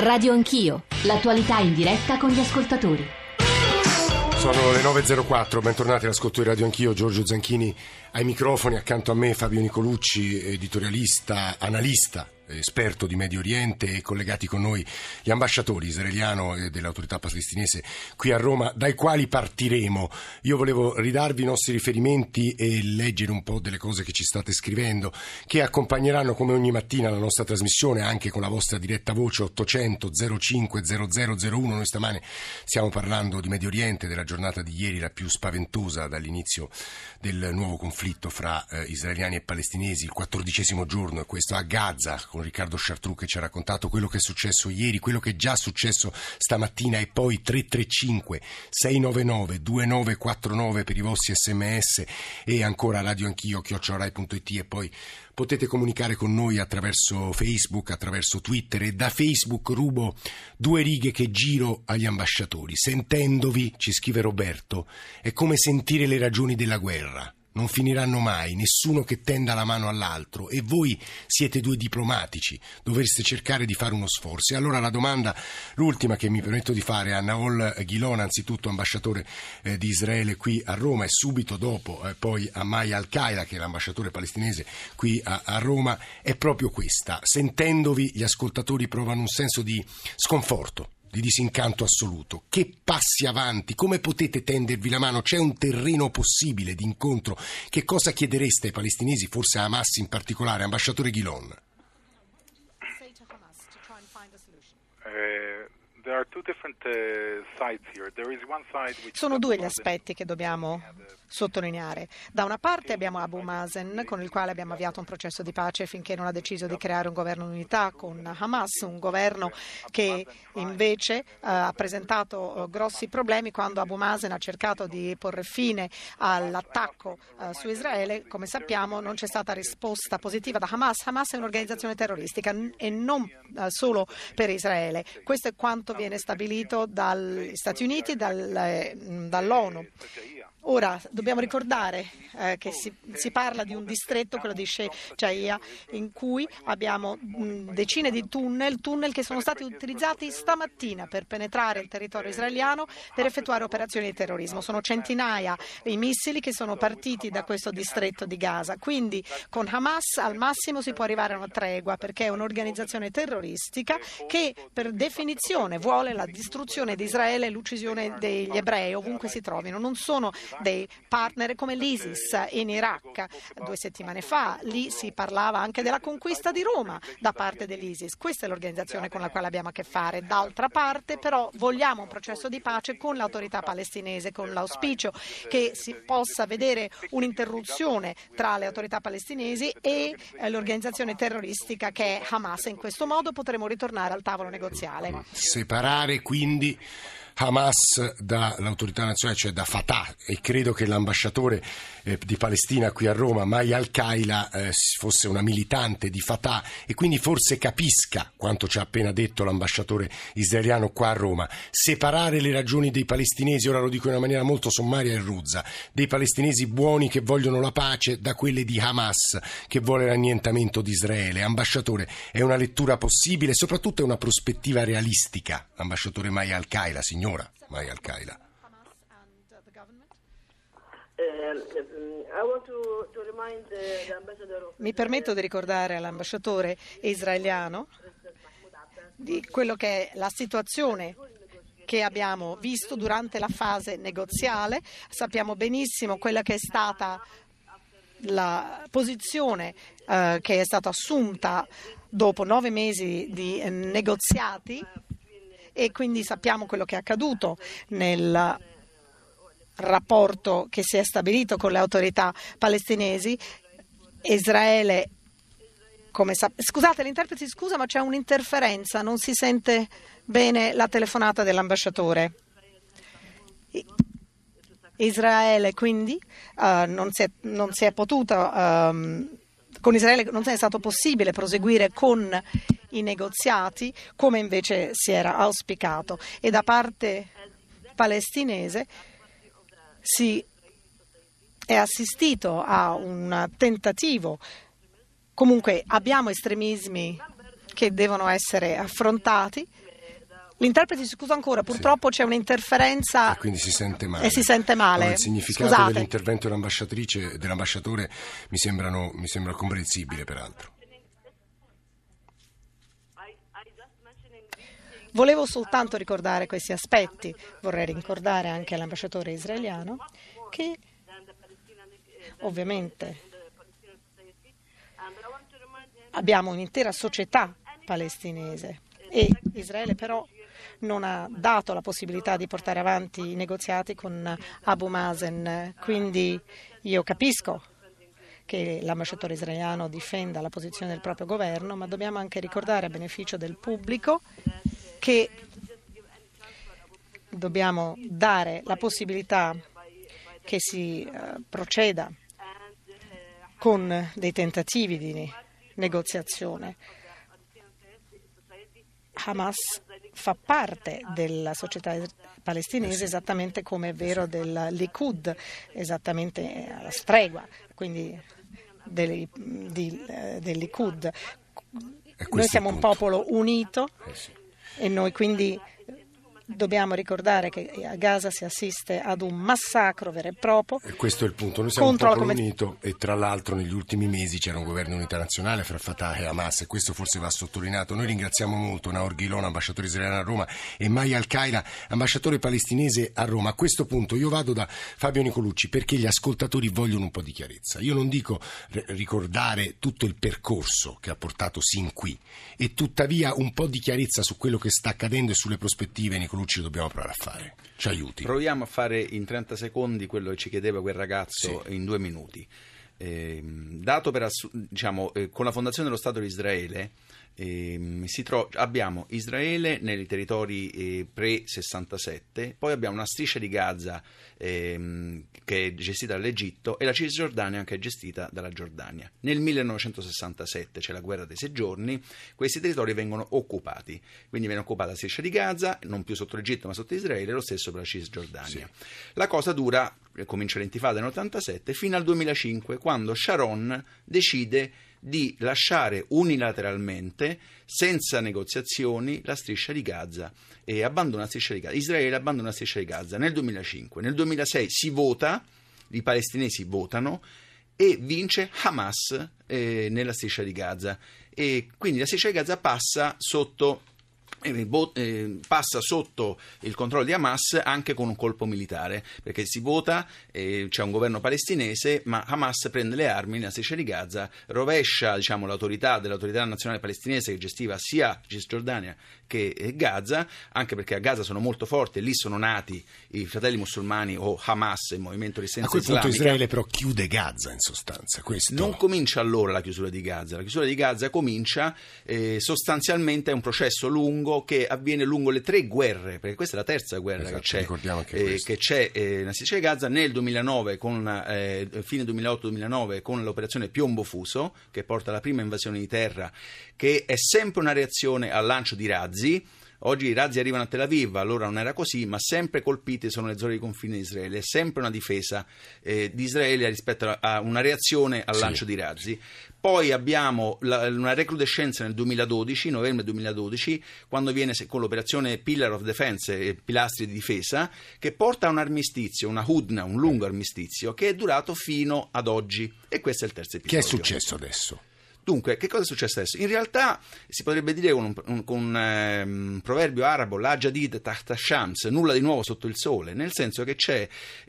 Radio Anch'io, l'attualità in diretta con gli ascoltatori. Sono le 9.04, bentornati all'ascolto di Radio Anch'io, Giorgio Zanchini ai microfoni, accanto a me Fabio Nicolucci, editorialista, analista esperto di Medio Oriente e collegati con noi gli ambasciatori israeliano e dell'autorità palestinese qui a Roma, dai quali partiremo. Io volevo ridarvi i nostri riferimenti e leggere un po' delle cose che ci state scrivendo, che accompagneranno come ogni mattina la nostra trasmissione anche con la vostra diretta voce 800 05 0001. Noi stamane stiamo parlando di Medio Oriente, della giornata di ieri, la più spaventosa dall'inizio del nuovo conflitto fra eh, israeliani e palestinesi, il quattordicesimo giorno è questo a Gaza con Riccardo Chartrou che ci ha raccontato quello che è successo ieri, quello che è già successo stamattina e poi 335 699 2949 per i vostri sms e ancora radio anch'io chiocciorai.it e poi potete comunicare con noi attraverso Facebook, attraverso Twitter e da Facebook rubo due righe che giro agli ambasciatori. Sentendovi, ci scrive Roberto, è come sentire le ragioni della guerra non finiranno mai, nessuno che tenda la mano all'altro e voi siete due diplomatici, dovreste cercare di fare uno sforzo. E allora la domanda, l'ultima che mi permetto di fare a Naol Ghilon, anzitutto ambasciatore eh, di Israele qui a Roma e subito dopo eh, poi a Maya Al-Qaeda, che è l'ambasciatore palestinese qui a, a Roma, è proprio questa. Sentendovi gli ascoltatori provano un senso di sconforto di disincanto assoluto. Che passi avanti? Come potete tendervi la mano? C'è un terreno possibile di incontro? Che cosa chiedereste ai palestinesi, forse a Hamas in particolare, ambasciatore Ghilon? Eh, Sono due gli aspetti che dobbiamo sottolineare. Da una parte abbiamo Abu Mazen, con il quale abbiamo avviato un processo di pace finché non ha deciso di creare un governo di unità con Hamas, un governo che invece eh, ha presentato eh, grossi problemi quando Abu Mazen ha cercato di porre fine all'attacco eh, su Israele. Come sappiamo non c'è stata risposta positiva da Hamas. Hamas è un'organizzazione terroristica e non solo per Israele. Questo è quanto viene stabilito dagli Stati Uniti, dal, dall'ONU. Ora dobbiamo ricordare eh, che si, si, parla di un distretto, quello di Sheikh in cui abbiamo mh, decine di tunnel, tunnel che sono stati utilizzati stamattina per penetrare il territorio israeliano per effettuare operazioni di terrorismo. Sono centinaia i missili che sono partiti da questo distretto di Gaza. Quindi con Hamas al massimo si può arrivare a una tregua perché è un'organizzazione terroristica che per definizione vuole la distruzione di Israele e l'uccisione degli ebrei ovunque si trovino. Non sono dei partner come l'ISIS in Iraq. Due settimane fa lì si parlava anche della conquista di Roma da parte dell'ISIS. Questa è l'organizzazione con la quale abbiamo a che fare. D'altra parte però vogliamo un processo di pace con l'autorità palestinese, con l'auspicio che si possa vedere un'interruzione tra le autorità palestinesi e eh, l'organizzazione terroristica che è Hamas. In questo modo potremo ritornare al tavolo negoziale. Separare quindi Hamas dall'autorità nazionale, cioè da Fatah, e credo che l'ambasciatore eh, di Palestina qui a Roma, Maya Al-Qaila, eh, fosse una militante di Fatah e quindi forse capisca quanto ci ha appena detto l'ambasciatore israeliano qua a Roma. Separare le ragioni dei palestinesi, ora lo dico in una maniera molto sommaria e ruzza, dei palestinesi buoni che vogliono la pace da quelle di Hamas che vuole l'annientamento di Israele. Ambasciatore, è una lettura possibile soprattutto è una prospettiva realistica, ambasciatore Maya Al-Qaila, signor signora Maya Al-Qaeda. Mi permetto di ricordare all'ambasciatore israeliano di quello che è la situazione che abbiamo visto durante la fase negoziale. Sappiamo benissimo quella che è stata la posizione eh, che è stata assunta dopo nove mesi di eh, negoziati e quindi sappiamo quello che è accaduto nel rapporto che si è stabilito con le autorità palestinesi. Israele come sa- Scusate, l'interprete scusa, ma c'è un'interferenza, non si sente bene la telefonata dell'ambasciatore. Israele quindi uh, non, si è, non, si è, potuto, um, con Israele non è stato possibile proseguire con i negoziati come invece si era auspicato e da parte palestinese si è assistito a un tentativo. Comunque abbiamo estremismi che devono essere affrontati L'interprete si scusa ancora, purtroppo c'è un'interferenza E quindi si sente male. e si sente male. No, il significato Scusate. dell'intervento dell'ambasciatrice e dell'ambasciatore mi, sembrano, mi sembra comprensibile, peraltro. Volevo soltanto ricordare questi aspetti, vorrei ricordare anche all'ambasciatore israeliano che ovviamente abbiamo un'intera società palestinese e Israele però non ha dato la possibilità di portare avanti i negoziati con Abu Mazen, quindi io capisco che l'ambasciatore israeliano difenda la posizione del proprio governo, ma dobbiamo anche ricordare a beneficio del pubblico che dobbiamo dare la possibilità che si eh, proceda con dei tentativi di negoziazione. Hamas fa parte della società palestinese esattamente come è vero del Likud, esattamente alla stregua, quindi del, di, eh, del Likud. E Noi siamo un popolo unito Eh sì. e noi quindi dobbiamo ricordare che a Gaza si assiste ad un massacro vero e proprio E questo è il punto. Noi siamo un la popolo conven- unito e tra l'altro negli ultimi mesi c'era un governo unità nazionale fra Fatah e Hamas e questo forse va sottolineato. Noi ringraziamo molto Naor Ghilon, ambasciatore israeliano a Roma e Maya Al-Qaida, ambasciatore palestinese a Roma. A questo punto io vado da Fabio Nicolucci perché gli ascoltatori vogliono un po' di chiarezza. Io non dico ricordare tutto il percorso che ha portato sin qui e tuttavia un po' di chiarezza su quello che sta accadendo e sulle prospettive Nicolucci lo dobbiamo provare a fare. Ci aiuti. Proviamo a fare in 30 secondi quello che ci chiedeva quel ragazzo in due minuti. Ehm, dato per assu- diciamo, eh, con la fondazione dello Stato di Israele si tro- abbiamo Israele nei territori eh, pre-67, poi abbiamo una striscia di Gaza ehm, che è gestita dall'Egitto e la Cisgiordania che è gestita dalla Giordania. Nel 1967 c'è la guerra dei sei giorni, questi territori vengono occupati, quindi viene occupata la striscia di Gaza, non più sotto l'Egitto ma sotto Israele, lo stesso per la Cisgiordania. La cosa dura, eh, comincia l'intifada nell'87, fino al 2005 quando Sharon decide di lasciare unilateralmente, senza negoziazioni, la striscia di Gaza e abbandona la striscia di Gaza. Israele abbandona la striscia di Gaza nel 2005. Nel 2006 si vota, i palestinesi votano e vince Hamas eh, nella striscia di Gaza. E quindi la striscia di Gaza passa sotto passa sotto il controllo di Hamas anche con un colpo militare perché si vota, eh, c'è un governo palestinese ma Hamas prende le armi nella striscia di Gaza rovescia diciamo, l'autorità dell'autorità nazionale palestinese che gestiva sia Cisgiordania che Gaza anche perché a Gaza sono molto forti e lì sono nati i fratelli musulmani o Hamas il movimento di A resistenza quel punto islamica. Israele però chiude Gaza in sostanza. Questo... non comincia allora la chiusura di Gaza, la chiusura di Gaza comincia eh, sostanzialmente è un processo lungo che avviene lungo le tre guerre, perché questa è la terza guerra Esatto, che c'è, eh, che c'è eh, nella di Gaza nel 2009 con eh, fine 2008-2009 con l'operazione Piombo Fuso che porta alla prima invasione di terra che è sempre una reazione al lancio di razzi Oggi i razzi arrivano a Tel Aviv, allora non era così, ma sempre colpite sono le zone di confine di Israele, è sempre una difesa eh, di Israele rispetto a, una reazione al Sì. lancio di razzi. Poi abbiamo la- una recrudescenza nel 2012, novembre 2012, quando viene con l'operazione Pillar of Defense, eh, pilastri di difesa, che porta a un armistizio, una hudna, un lungo armistizio, che è durato fino ad oggi. E questo è il terzo Che episodio. è successo adesso? Dunque, che cosa è successo adesso? In realtà si potrebbe dire con un, un- con un, ehm, proverbio arabo, la jadid tahta shams, nulla di nuovo sotto il sole, nel senso che c'è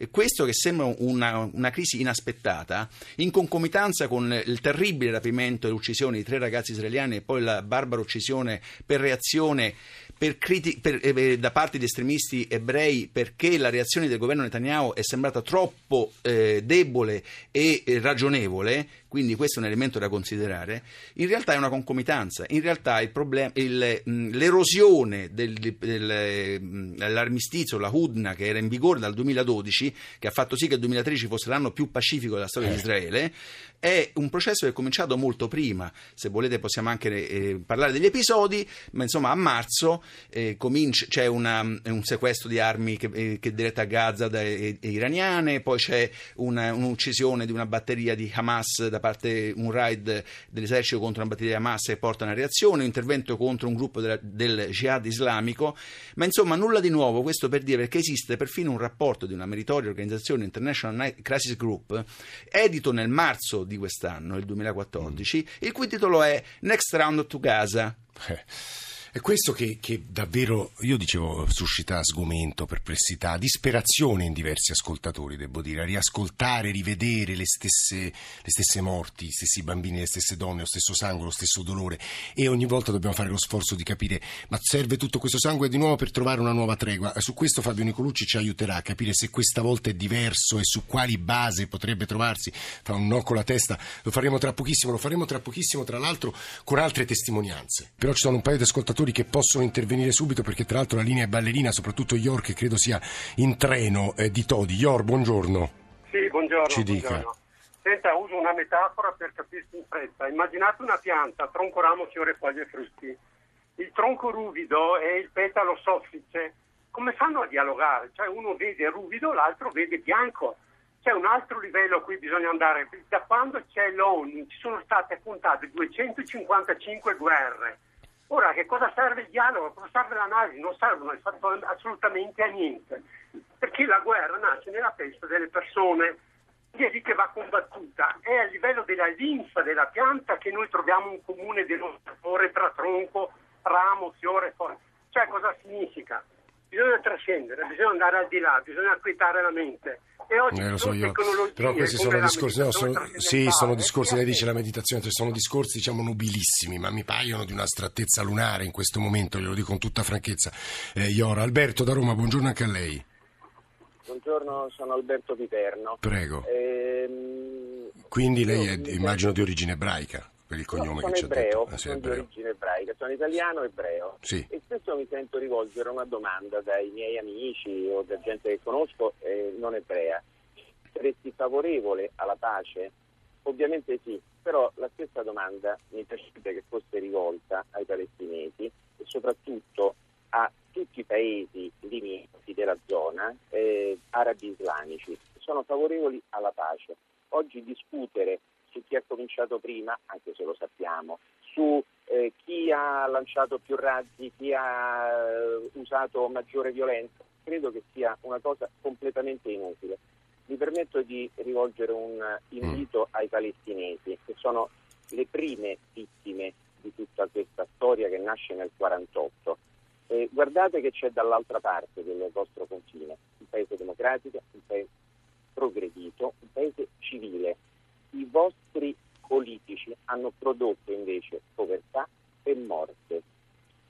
questo che sembra una, una crisi inaspettata, in concomitanza con il terribile rapimento e l'uccisione di tre ragazzi israeliani e poi la barbara uccisione per reazione per criti- per- eh, da parte di estremisti ebrei perché la reazione del governo Netanyahu è sembrata troppo eh, debole e eh, ragionevole, quindi questo è un elemento da considerare, in realtà è una concomitanza, in realtà il problem- il, l'erosione del- del- dell'armistizio, la Hudna che era in vigore dal 2012, che ha fatto sì che il 2013 fosse l'anno più pacifico della storia di Israele, è un processo che è cominciato molto prima, se volete possiamo anche eh, parlare degli episodi, ma insomma a marzo eh, comincia- c'è una- un sequestro di armi che, eh, che è diretto a Gaza da, e- e iraniane, poi c'è una- un'uccisione di una batteria di Hamas da da parte un raid dell'esercito contro una batteria Hamas che porta una reazione, un intervento contro un gruppo della, del jihad islamico, ma insomma nulla di nuovo, questo per dire che esiste perfino un rapporto di una meritoria organizzazione International Crisis Group, edito nel marzo di quest'anno, il 2014, mm. il cui titolo è Next Round to Gaza. È questo che, che, davvero, io dicevo, suscita sgomento, perplessità, disperazione in diversi ascoltatori, devo dire, a riascoltare, rivedere le stesse, le stesse morti, gli stessi bambini, le stesse donne, lo stesso sangue, lo stesso dolore e ogni volta dobbiamo fare lo sforzo di capire ma serve tutto questo sangue di nuovo per trovare una nuova tregua. Su questo Fabio Nicolucci ci aiuterà a capire se questa volta è diverso e su quali basi potrebbe trovarsi. Fa un no con la testa, lo faremo tra pochissimo, lo faremo tra pochissimo tra l'altro con altre testimonianze. Però ci sono un paio di ascoltatori ascoltatori che possono intervenire subito perché tra l'altro la linea è ballerina, soprattutto che credo sia in treno eh, di Todi. Ior, buongiorno. Sì, buongiorno. Ci buongiorno. dica. Senta, uso una metafora per capirsi in fretta. Immaginate una pianta, tronco, ramo, fiore, foglie e frutti. Il tronco ruvido e il petalo soffice, come fanno a dialogare? Cioè uno vede ruvido, l'altro vede bianco. C'è un altro livello a cui bisogna andare. Da quando c'è l'ONU ci sono state appuntate 255 guerre Ora, che cosa serve il dialogo? Cosa serve l'analisi? Non servono assolutamente a niente, perché la guerra nasce nella testa delle persone è lì che va combattuta, è a livello della linfa della pianta che noi troviamo un comune denominatore tra tronco, ramo, fiore, foglia. Cioè cosa significa? Bisogna trascendere, bisogna andare al di là, bisogna acquietare la mente. E oggi eh, lo so io. Però questi sono discorsi, no, sono, sì, sono discorsi, lei dice la meditazione, cioè sono discorsi diciamo nobilissimi, ma mi paiono di una strattezza lunare in questo momento, glielo dico con tutta franchezza. Eh, Iora, Alberto da Roma, buongiorno anche a lei. Buongiorno, sono Alberto Piperno. Prego. Ehm... Quindi lei è, immagino, di origine ebraica per il cognome no, che ci ebreo, detto. Ah, sono ebreo. di origine ebraica, sono italiano ebreo. Sì. E spesso mi sento rivolgere una domanda dai miei amici o da gente che conosco eh, non ebrea. Saresti favorevole alla pace? Ovviamente sì, però la stessa domanda mi piacerebbe che fosse rivolta ai palestinesi e soprattutto a tutti i paesi limitrofi della zona eh, arabi islamici sono favorevoli alla pace. Oggi discutere su chi ha cominciato prima, anche se lo sappiamo, su eh, chi ha lanciato più razzi, chi ha eh, usato maggiore violenza, credo che sia una cosa completamente inutile. Mi permetto di rivolgere un invito ai palestinesi, che sono le prime vittime di tutta questa storia che nasce nel 1948. Eh, guardate che c'è dall'altra parte del vostro confine, un paese democratico, un paese progredito, un paese civile, i vostri politici hanno prodotto invece povertà e morte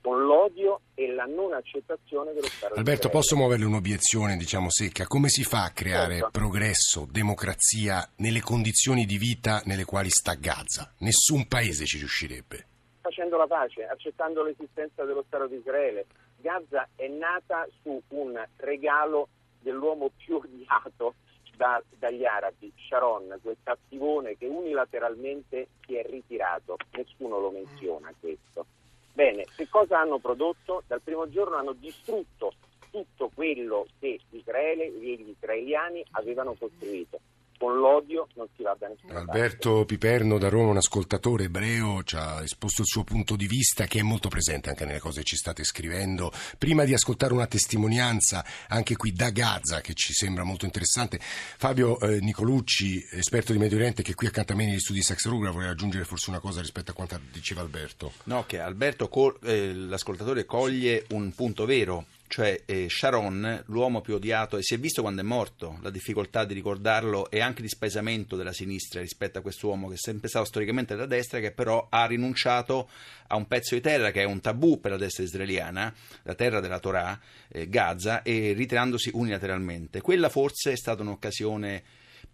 con l'odio e la non accettazione dello Stato Alberto, posso muoverle un'obiezione, diciamo, secca? Come si fa a creare certo. progresso, democrazia nelle condizioni di vita nelle quali sta Gaza? Nessun paese ci riuscirebbe. Facendo la pace, accettando l'esistenza dello Stato di Israele. Gaza è nata su un regalo dell'uomo più odiato da, dagli arabi, Sharon, quel cattivone che unilateralmente si è ritirato, nessuno lo menziona questo. Bene, che cosa hanno prodotto? Dal primo giorno hanno distrutto tutto quello che Israele e gli israeliani avevano costruito con l'odio non si va da nessuna Alberto parte. Piperno da Roma, un ascoltatore ebreo, ci ha esposto il suo punto di vista che è molto presente anche nelle cose che ci state scrivendo. Prima di ascoltare una testimonianza anche qui da Gaza che ci sembra molto interessante, Fabio eh, Nicolucci, esperto di Medio Oriente che qui accanto a me negli studi Sax Rugra, vorrei aggiungere forse una cosa rispetto a quanto diceva Alberto. No, che Alberto, eh, l'ascoltatore coglie un punto vero cioè eh, Sharon, l'uomo più odiato, e si è visto quando è morto, la difficoltà di ricordarlo e anche di spaesamento della sinistra rispetto a quest'uomo che è sempre stato storicamente della destra, che però ha rinunciato a un pezzo di terra che è un tabù per la destra israeliana, la terra della Torah, eh, Gaza, e ritirandosi unilateralmente. Quella forse è stata un'occasione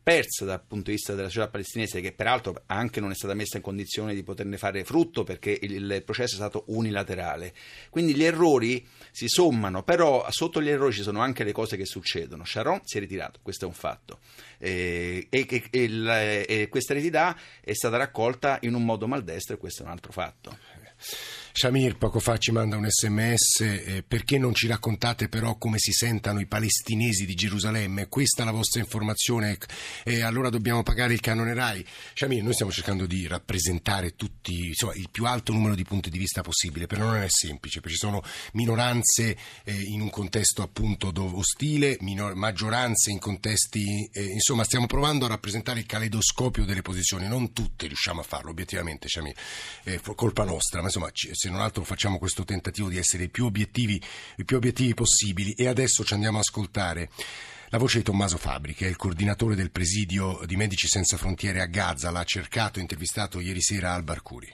persa dal punto di vista della società palestinese, che peraltro anche non è stata messa in condizione di poterne fare frutto perché il, processo è stato unilaterale. Quindi gli errori si sommano, però sotto gli errori ci sono anche le cose che succedono. Sharon si è ritirato, questo è un fatto. E, e, e, e questa eredità è stata raccolta in un modo maldestro e questo è un altro fatto. Shamir poco fa ci manda un sms, eh, perché non ci raccontate però come si sentano i palestinesi di Gerusalemme? Questa è la vostra informazione e allora dobbiamo pagare il canone RAI. Shamir, noi stiamo cercando di rappresentare tutti, insomma, il più alto numero di punti di vista possibile, però non è semplice, perché ci sono minoranze eh, in un contesto appunto ostile, minor- maggioranze in contesti, eh, insomma stiamo provando a rappresentare il caleidoscopio delle posizioni, non tutte riusciamo a farlo obiettivamente, Shamir, è colpa nostra, ma insomma se non altro facciamo questo tentativo di essere i più obiettivi, i più obiettivi possibili e adesso ci andiamo a ascoltare la voce di Tommaso Fabri, che è il coordinatore del presidio di Medici Senza Frontiere a Gaza, l'ha cercato e intervistato ieri sera al Barcuri.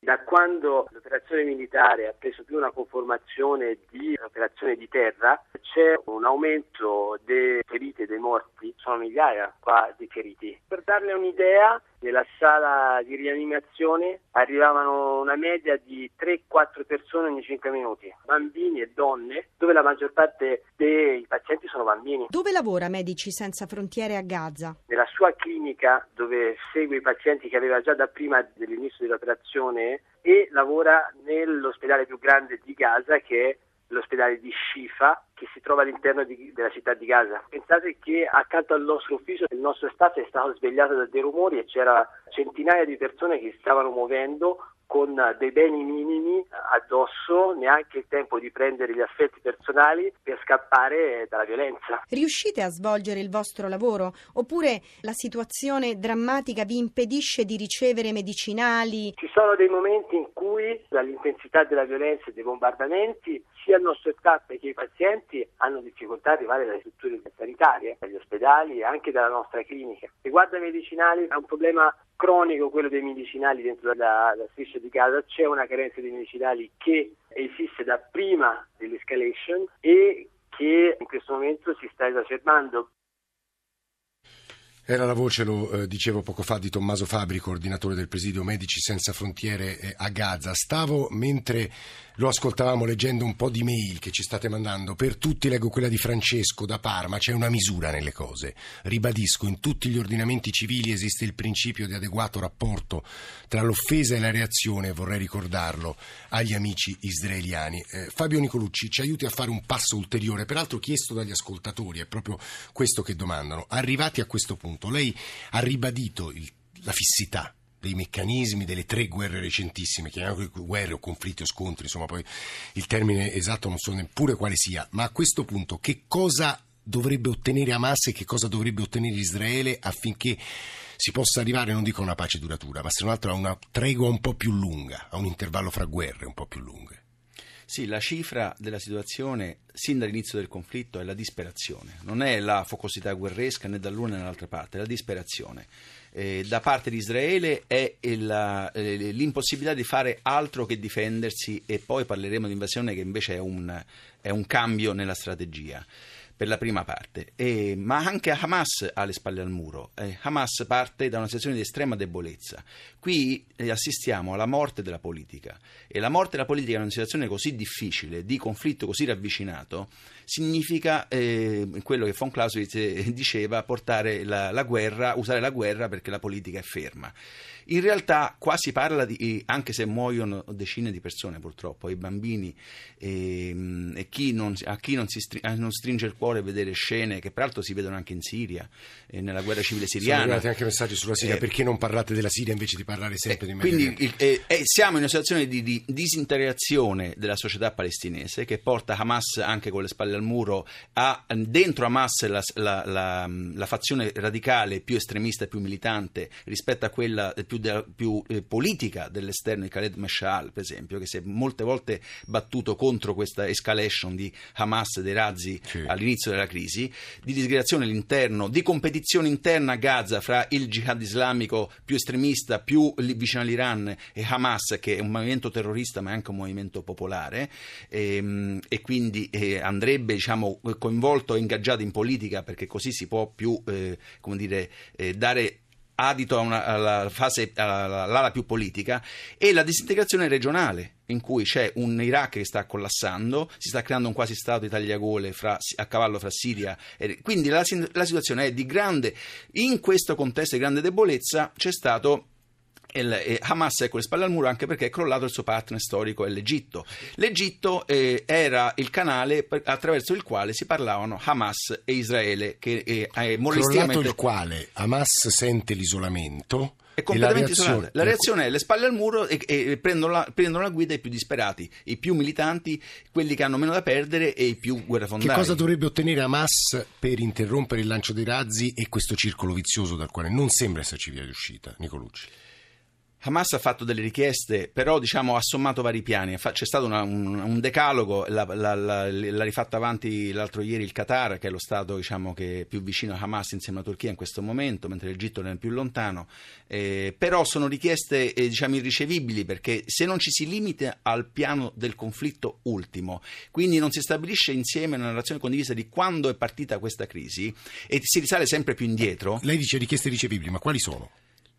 Da quando l'operazione militare ha preso più una conformazione di operazione di terra, c'è un aumento dei feriti e dei morti, sono migliaia qua di feriti. Per darle un'idea, nella sala di rianimazione arrivavano una media di 3-4 persone ogni 5 minuti, bambini e donne, dove la maggior parte dei pazienti sono bambini. Dove lavora Medici Senza Frontiere a Gaza? Nella sua clinica dove segue i pazienti che aveva già da prima dell'inizio dell'operazione e lavora nell'ospedale più grande di Gaza che è l'ospedale di Shifa che si trova all'interno di, della città di Gaza. Pensate che accanto al nostro ufficio il nostro staff è stato svegliato da dei rumori e c'era centinaia di persone che stavano muovendo con dei beni minimi addosso, neanche il tempo di prendere gli affetti personali per scappare dalla violenza. Riuscite a svolgere il vostro lavoro oppure la situazione drammatica vi impedisce di ricevere medicinali? Ci sono dei momenti in cui dall'intensità della violenza e dei bombardamenti sia il nostro staff che i pazienti hanno difficoltà ad arrivare dalle strutture sanitarie, dagli ospedali e anche dalla nostra clinica. Riguardo ai medicinali è un problema cronico quello dei medicinali dentro la, la striscia di Gaza, c'è una carenza di medicinali che esiste da prima dell'escalation e che in questo momento si sta esacerbando. Era la voce, lo eh, dicevo poco fa, di Tommaso Fabri, coordinatore del presidio Medici Senza Frontiere eh, a Gaza. Stavo, mentre lo ascoltavamo leggendo un po' di mail che ci state mandando, per tutti leggo quella di Francesco da Parma, c'è una misura nelle cose. Ribadisco, in tutti gli ordinamenti civili esiste il principio di adeguato rapporto tra l'offesa e la reazione, vorrei ricordarlo, agli amici israeliani. Eh, Fabio Nicolucci ci aiuti a fare un passo ulteriore, peraltro chiesto dagli ascoltatori, è proprio questo che domandano. Arrivati a questo punto. Lei ha ribadito il, la fissità dei meccanismi delle tre guerre recentissime, chiamiamole guerre o conflitti o scontri, insomma poi il termine esatto non so neppure quale sia, ma a questo punto che cosa dovrebbe ottenere Hamas e che cosa dovrebbe ottenere Israele affinché si possa arrivare, non dico a una pace duratura, ma se non altro a una tregua un po' più lunga, a un intervallo fra guerre un po' più lunghe? Sì, la cifra della situazione sin dall'inizio del conflitto è la disperazione, non è la focosità guerresca né dall'una né dall'altra parte, è la disperazione. Eh, da parte di Israele è la, eh, l'impossibilità di fare altro che difendersi e poi parleremo di invasione che invece è un, è un cambio nella strategia per la prima parte, e, ma anche Hamas ha le spalle al muro. Eh, Hamas parte da una situazione di estrema debolezza. Qui eh, assistiamo alla morte della politica e la morte della politica in una situazione così difficile, di conflitto così ravvicinato, significa eh, quello che von Clausewitz eh, diceva, portare la, la guerra, usare la guerra perché la politica è ferma. In realtà qua si parla di, anche se muoiono decine di persone purtroppo, i bambini e, ehm, e chi non, a chi non, si stringe, non stringe il cuore vedere scene che peraltro si vedono anche in Siria, e nella guerra civile siriana. Sono arrivati anche messaggi sulla Siria, eh, perché non parlate della Siria invece di parlare sempre eh, di Medio Quindi il, eh, eh, siamo in una situazione di, di disintegrazione della società palestinese che porta Hamas anche con le spalle al muro a dentro Hamas la, la, la, la fazione radicale più estremista e più militante rispetto a quella più de, più eh, politica dell'esterno di Khaled Mashal, per esempio, che si è molte volte battuto contro questa escalation di Hamas e dei razzi sì. all'inizio della crisi, di disgregazione all'interno, di competizione interna a Gaza fra il jihad islamico più estremista, più vicino all'Iran e Hamas, che è un movimento terrorista ma è anche un movimento popolare, e, ehm, e quindi eh, andrebbe diciamo, coinvolto e ingaggiato in politica perché così si può più eh, dire, eh, dare adito una, alla fase all'ala più politica e la disintegrazione regionale in cui c'è un Iraq che sta collassando, si sta creando un quasi stato tagliagole fra, a cavallo fra Siria e quindi la, la situazione è di grande in questo contesto di grande debolezza c'è stato Hamas è con le spalle al muro anche perché è crollato il suo partner storico è l'Egitto. L'Egitto eh, era il canale per, attraverso il quale si parlavano Hamas e Israele che eh, crollato il quale Hamas sente l'isolamento è completamente isolata. La reazione è le spalle al muro e, e prendono, la, prendono, la, guida i più disperati, i più militanti, quelli che hanno meno da perdere e i più guerrafondai. Che cosa dovrebbe ottenere Hamas per interrompere il lancio dei razzi e questo circolo vizioso dal quale non sembra esserci via di uscita? Nicolucci. Hamas ha fatto delle richieste, però diciamo, ha sommato vari piani. C'è stato una, un, un, decalogo, l'ha, l'ha, l'ha, rifatto avanti l'altro ieri il Qatar, che è lo Stato diciamo, che è più vicino a Hamas insieme alla Turchia in questo momento, mentre l'Egitto è più lontano. Eh, però sono richieste eh, diciamo, irricevibili perché se non ci si limita al piano del conflitto ultimo, quindi non si stabilisce insieme una narrazione condivisa di quando è partita questa crisi e si risale sempre più indietro. Lei dice richieste irricevibili, ma quali sono?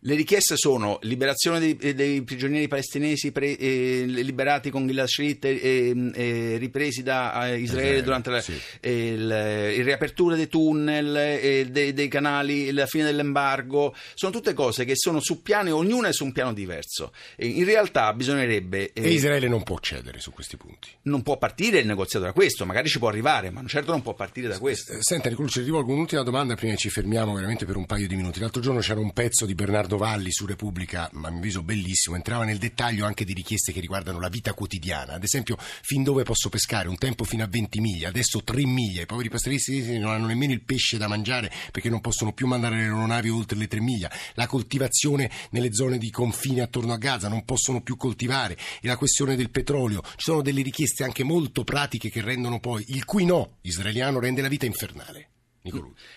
Le richieste sono liberazione dei, dei prigionieri palestinesi pre, eh, liberati con Gilad Shalit e eh, eh, ripresi da eh, Israele durante la, sì. Eh, il, il riapertura dei tunnel, eh, dei, dei, canali, la fine dell'embargo. Sono tutte cose che sono su piani, ognuna è su un piano diverso. in realtà bisognerebbe... e Israele non può cedere su questi punti. Non può partire il negoziato da questo, magari ci può arrivare, ma certo non può partire da questo. Senta Nicolo, ci rivolgo un'ultima domanda prima che ci fermiamo veramente per un paio di minuti. L'altro giorno c'era un pezzo di Bernardo Valli su Repubblica, a mio avviso bellissimo, entrava nel dettaglio anche di richieste che riguardano la vita quotidiana. Ad esempio, fin dove posso pescare? Un tempo fino a 20 miglia, adesso 3 miglia. I poveri pastoristi non hanno nemmeno il pesce da mangiare perché non possono più mandare le loro navi oltre le 3 miglia. La coltivazione nelle zone di confine attorno a Gaza non possono più coltivare. E la questione del petrolio. Ci sono delle richieste anche molto pratiche che rendono poi il cui no israeliano rende la vita infernale.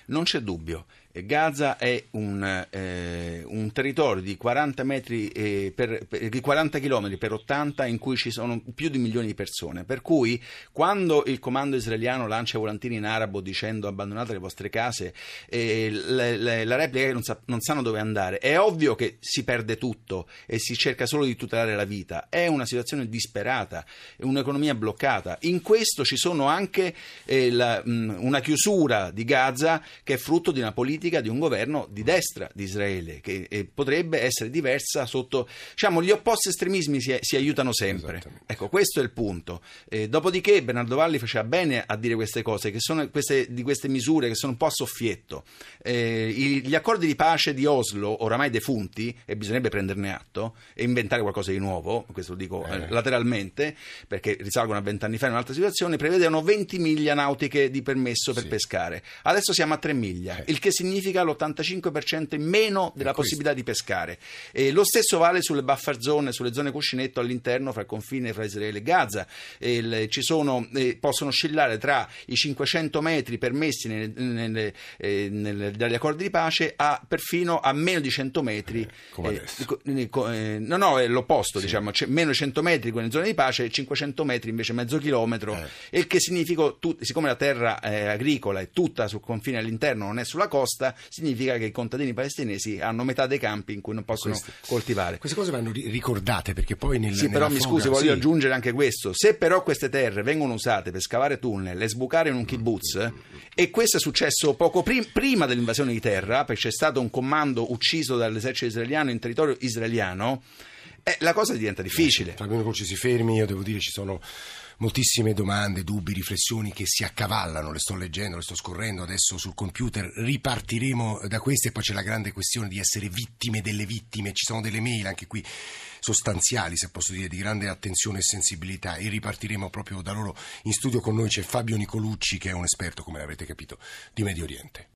Non c'è dubbio. Gaza è un, eh, un, territorio di 40, metri, eh, per, per, di 40 km per 80 in cui ci sono più di un milione di persone. Per cui quando il comando israeliano lancia volantini in arabo dicendo abbandonate le vostre case, eh, le, le, la replica è che non, sa, non, sanno dove andare. È ovvio che si perde tutto e si cerca solo di tutelare la vita. È una situazione disperata, è un'economia bloccata. In questo ci sono anche eh, la, mh, una chiusura di Gaza che è frutto di una politica politica di un governo di destra di Israele, che eh, potrebbe essere diversa sotto... Diciamo, gli opposti estremismi si, si aiutano sempre. Ecco, questo è il punto. Eh, dopodiché Bernardo Valli faceva bene a dire queste cose, che sono queste, di queste misure che sono un po' a soffietto. Eh, gli accordi di pace di Oslo, oramai defunti, e bisognerebbe prenderne atto, e inventare qualcosa di nuovo, questo lo dico eh. lateralmente, perché risalgono a vent'anni fa in un'altra situazione, prevedevano 20 miglia nautiche di permesso per sì. pescare. Adesso siamo a 3 miglia, eh. il che significa significa l'85% in meno della possibilità di pescare. E lo stesso vale sulle buffer zone, sulle zone cuscinetto all'interno fra il confine fra Israele e Gaza. E ci sono, eh, possono oscillare tra i 500 metri permessi nelle, nelle, eh, nelle, dagli accordi di pace a perfino a meno di 100 metri. Come eh, no, no, è l'opposto, sì. diciamo, c'è meno 100 metri nelle zone di pace e 500 metri invece mezzo chilometro, eh. il che significa, tu, siccome la terra agricola è tutta sul confine all'interno, non è sulla costa, significa che i contadini palestinesi hanno metà dei campi in cui non possono queste, coltivare. Queste cose vanno ricordate perché poi nel Sì, però mi scusi, voglio sì. aggiungere anche questo. Se però queste terre vengono usate per scavare tunnel e sbucare in un kibbutz, e questo è successo poco prim- prima dell'invasione di terra, perché c'è stato un comando ucciso dall'esercito israeliano in territorio israeliano, eh, la cosa diventa difficile. Fabio ci si fermi, io devo dire ci sono moltissime domande, dubbi, riflessioni che si accavallano, le sto leggendo, le sto scorrendo adesso sul computer, ripartiremo da queste e poi c'è la grande questione di essere vittime delle vittime, ci sono delle mail anche qui sostanziali, se posso dire, di grande attenzione e sensibilità e ripartiremo proprio da loro. In studio con noi c'è Fabio Nicolucci che è un esperto, come avrete capito, di Medio Oriente.